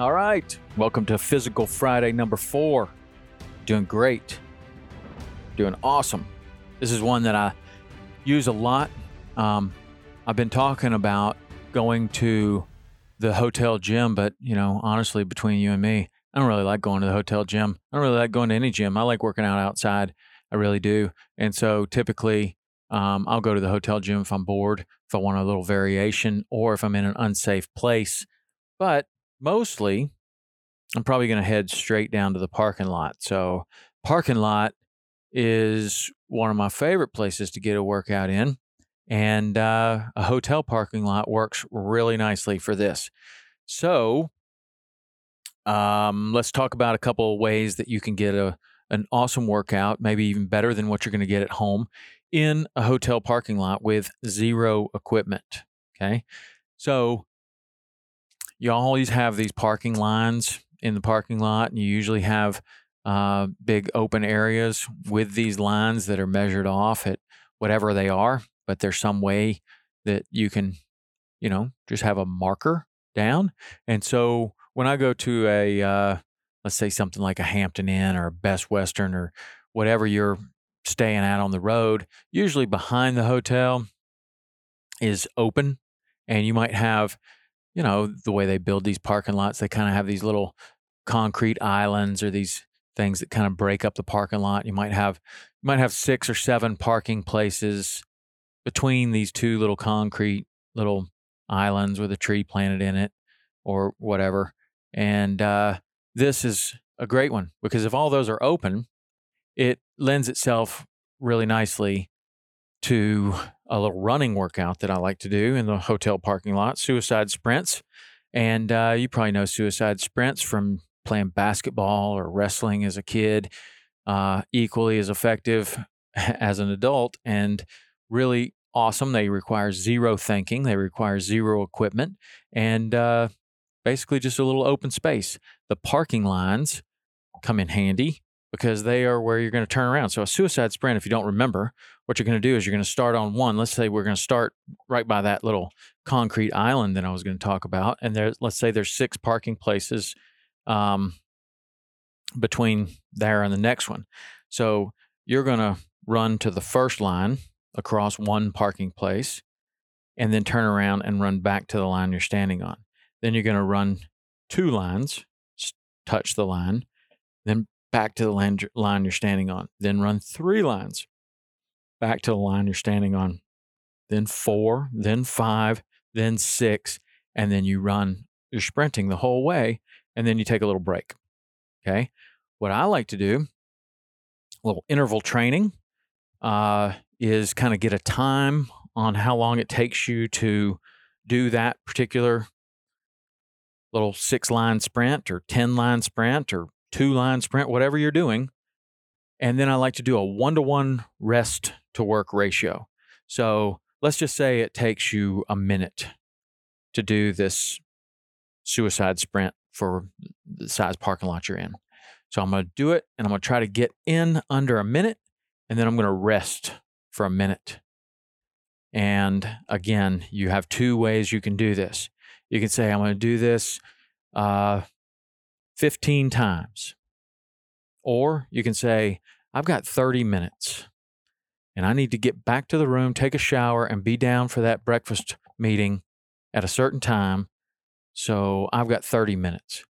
All right. Welcome to Physical Friday number four. Doing great. Doing awesome. This is one that I use a lot. Um, I've been talking about going to the hotel gym, but, you know, honestly, between you and me, I don't really like going to the hotel gym. I don't really like going to any gym. I like working out outside. I really do. And so typically, um, I'll go to the hotel gym if I'm bored, if I want a little variation, or if I'm in an unsafe place. But mostly I'm probably going to head straight down to the parking lot. So, parking lot is one of my favorite places to get a workout in. And uh, a hotel parking lot works really nicely for this. So, um, let's talk about a couple of ways that you can get a an awesome workout, maybe even better than what you're going to get at home, in a hotel parking lot with zero equipment. Okay, so you always have these parking lines in the parking lot, and you usually have uh, big open areas with these lines that are measured off at whatever they are. But there's some way that you can, you know, just have a marker down. And so when I go to a, uh, let's say something like a Hampton Inn or a Best Western or whatever you're staying at on the road, usually behind the hotel is open, and you might have you know, the way they build these parking lots, they kind of have these little concrete islands or these things that kind of break up the parking lot. You might have you might have six or seven parking places between these two little concrete little islands with a tree planted in it or whatever. And uh, this is a great one because if all those are open, it lends itself really nicely to a little running workout that I like to do in the hotel parking lot, suicide sprints. And uh, you probably know suicide sprints from playing basketball or wrestling as a kid, uh, equally as effective as an adult and really awesome. They require zero thinking, they require zero equipment, and uh, basically just a little open space. The parking lines come in handy because they are where you're going to turn around. So a suicide sprint, if you don't remember, what you're going to do is you're going to start on one. Let's say we're going to start right by that little concrete island that I was going to talk about, and there, let's say there's six parking places um, between there and the next one. So you're going to run to the first line across one parking place, and then turn around and run back to the line you're standing on. Then you're going to run two lines, touch the line, then back to the line, you're standing on. Then run three lines back to the line you're standing on. Then four, then five, then six, and then you run, you're sprinting the whole way, and then you take a little break. Okay. What I like to do a little interval training uh, is kind of get a time on how long it takes you to do that particular little six line sprint or 10 line sprint or two line sprint, whatever you're doing. And then I like to do a one to one rest to work ratio. So let's just say it takes you a minute to do this suicide sprint for the size parking lot you're in. So I'm going to do it and I'm going to try to get in under a minute and then I'm going to rest for a minute. And again, you have two ways you can do this. You can say, I'm going to do this uh, 15 times. Or you can say, I've got 30 minutes and I need to get back to the room, take a shower, and be down for that breakfast meeting at a certain time. So I've got 30 minutes.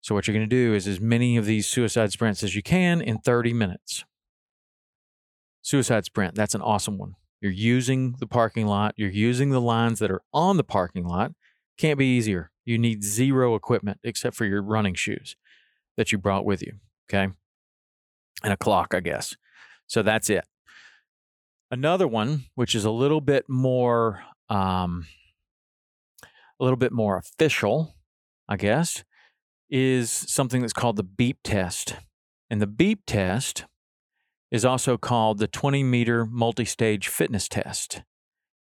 So what you're going to do is as many of these suicide sprints as you can in 30 minutes. Suicide sprint, that's an awesome one. You're using the parking lot, you're using the lines that are on the parking lot. Can't be easier. You need zero equipment except for your running shoes that you brought with you. Okay. And a clock, I guess. So that's it. Another one, which is a little bit more, um, a little bit more official, I guess, is something that's called the beep test. And the beep test is also called the 20 meter multi stage fitness test.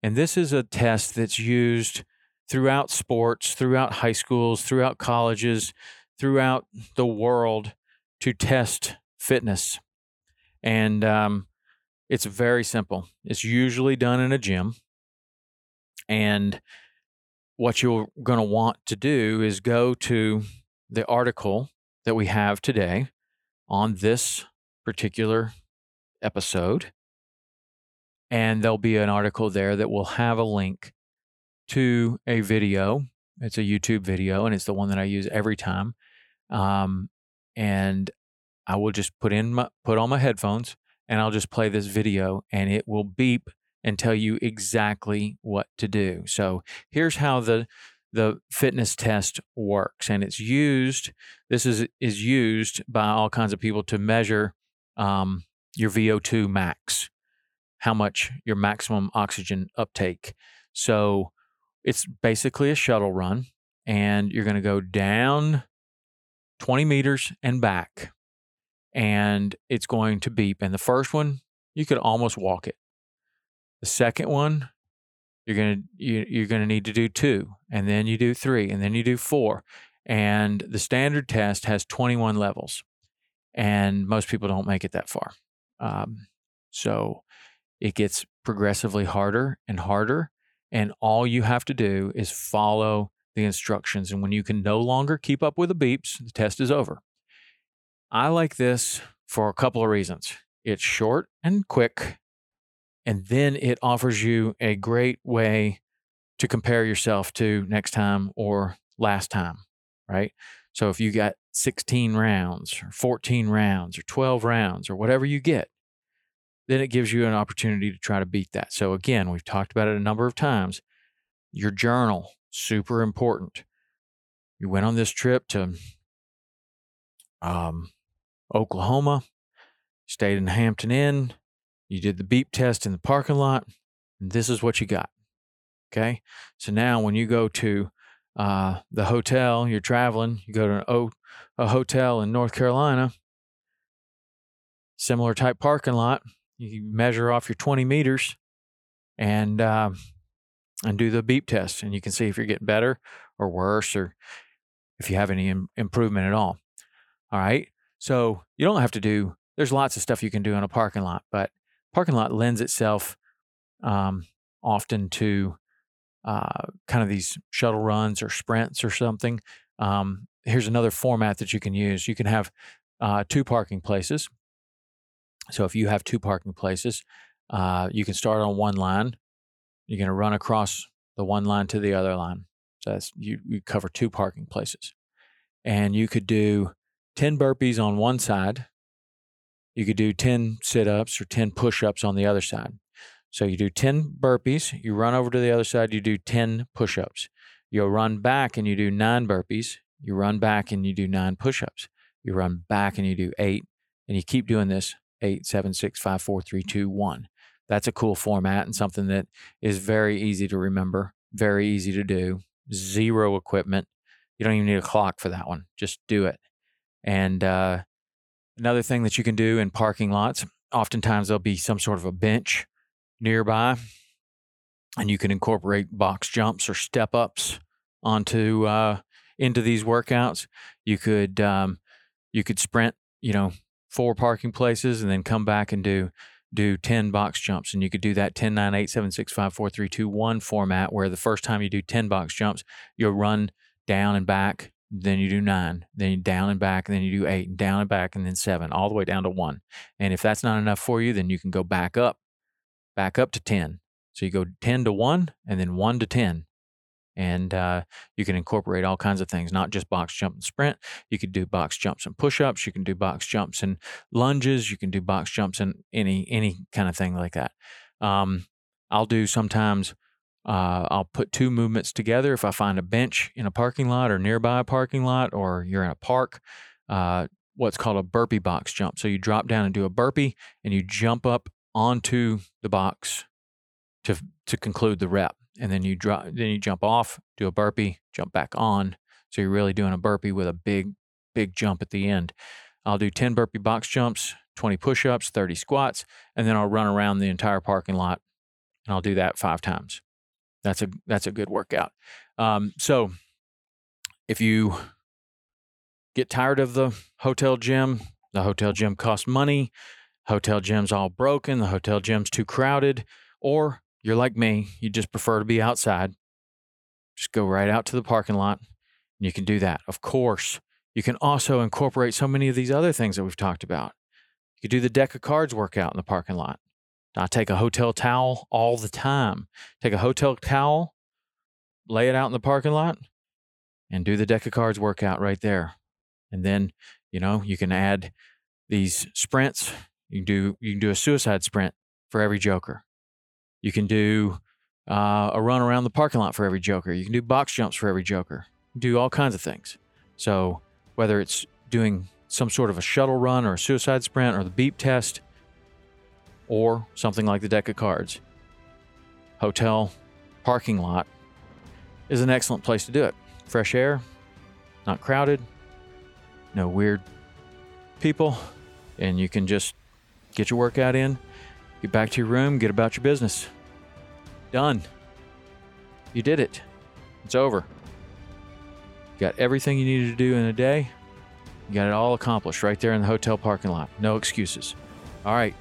And this is a test that's used throughout sports, throughout high schools, throughout colleges, throughout the world to test fitness. And um, it's very simple. It's usually done in a gym. And what you're going to want to do is go to the article that we have today on this particular episode. And there'll be an article there that will have a link to a video. It's a YouTube video, and it's the one that I use every time. Um, and I will just put in my put on my headphones, and I'll just play this video, and it will beep and tell you exactly what to do. So here's how the the fitness test works, and it's used. This is is used by all kinds of people to measure um, your VO2 max, how much your maximum oxygen uptake. So it's basically a shuttle run, and you're going to go down 20 meters and back, and it's going to beep. And the first one, you could almost walk it. The second one, you're gonna you, you're gonna need to do two, and then you do three, and then you do four. And the standard test has 21 levels, and most people don't make it that far. Um, so it gets progressively harder and harder. And all you have to do is follow the instructions. And when you can no longer keep up with the beeps, the test is over. I like this for a couple of reasons. It's short and quick, and then it offers you a great way to compare yourself to next time or last time, right? So if you got 16 rounds or 14 rounds or 12 rounds or whatever you get, then it gives you an opportunity to try to beat that. So again, we've talked about it a number of times. Your journal, super important. You went on this trip to um, Oklahoma, stayed in Hampton Inn, you did the beep test in the parking lot, and this is what you got. Okay. So now when you go to uh, the hotel, you're traveling, you go to an o- a hotel in North Carolina, similar type parking lot, you measure off your 20 meters and uh, and do the beep test, and you can see if you're getting better or worse, or if you have any Im- improvement at all. All right. So you don't have to do. There's lots of stuff you can do in a parking lot, but parking lot lends itself um, often to uh, kind of these shuttle runs or sprints or something. Um, here's another format that you can use. You can have uh, two parking places. So if you have two parking places, uh, you can start on one line. You're going to run across the one line to the other line. So that's you, you cover two parking places. And you could do 10 burpees on one side. You could do 10 sit ups or 10 push ups on the other side. So you do 10 burpees, you run over to the other side, you do 10 push ups. You'll run back and you do nine burpees. You run back and you do nine push ups. You run back and you do eight. And you keep doing this 876 54321. That's a cool format and something that is very easy to remember, very easy to do. Zero equipment. You don't even need a clock for that one. Just do it. And uh, another thing that you can do in parking lots, oftentimes there'll be some sort of a bench nearby, and you can incorporate box jumps or step ups onto uh, into these workouts. You could um, you could sprint, you know, four parking places and then come back and do do 10 box jumps. And you could do that 10 9 8 7 6 5 4 3 2 1 format where the first time you do 10 box jumps you'll run down and back then you do 9 then you down and back and then you do 8 and down and back and then 7 all the way down to 1 and if that's not enough for you then you can go back up back up to 10 so you go 10 to 1 and then 1 to 10 and uh, you can incorporate all kinds of things, not just box jump and sprint. You could do box jumps and push ups. You can do box jumps and lunges. You can do box jumps and any any kind of thing like that. Um, I'll do sometimes. Uh, I'll put two movements together if I find a bench in a parking lot or nearby a parking lot, or you're in a park. Uh, what's called a burpee box jump. So you drop down and do a burpee, and you jump up onto the box to to conclude the rep and then you drop then you jump off do a burpee jump back on. So you're really doing a burpee with a big big jump at the end. I'll do 10 burpee box jumps 20 push-ups 30 squats and then i'll run around the entire parking lot and i'll do that five times. That's a that's a good workout. Um, so if you get tired of the hotel gym the hotel gym costs money hotel gym's all broken the hotel gym's too crowded or you're like me, you just prefer to be outside, just go right out to the parking lot and you can do that. Of course, you can also incorporate so many of these other things that we've talked about. You could do the deck of cards workout in the parking lot. I take a hotel towel all the time. Take a hotel towel, lay it out in the parking lot, and do the deck of cards workout right there. And then, you know, you can add these sprints. You can do you can do a suicide sprint for every joker. You can do uh, a run around the parking lot for every Joker. You can do box jumps for every Joker. do all kinds of things. So whether it's doing some sort of a shuttle run or a suicide sprint or the beep test or something like the deck of cards, hotel parking lot is an excellent place to do it. Fresh air, not crowded, no weird people, and you can just get your workout in Get back to your room, get about your business. Done. You did it. It's over. You got everything you needed to do in a day. You got it all accomplished right there in the hotel parking lot. No excuses. All right.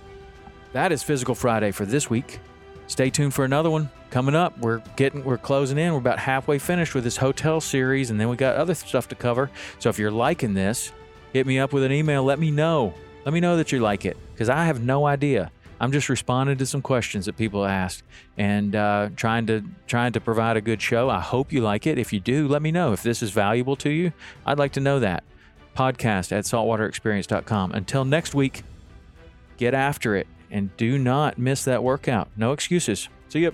That is Physical Friday for this week. Stay tuned for another one coming up. We're getting we're closing in. We're about halfway finished with this hotel series and then we got other stuff to cover. So if you're liking this, hit me up with an email. Let me know. Let me know that you like it because I have no idea. I'm just responding to some questions that people ask and uh, trying to trying to provide a good show. I hope you like it. If you do, let me know if this is valuable to you. I'd like to know that. Podcast at saltwaterexperience.com. Until next week, get after it and do not miss that workout. No excuses. See you.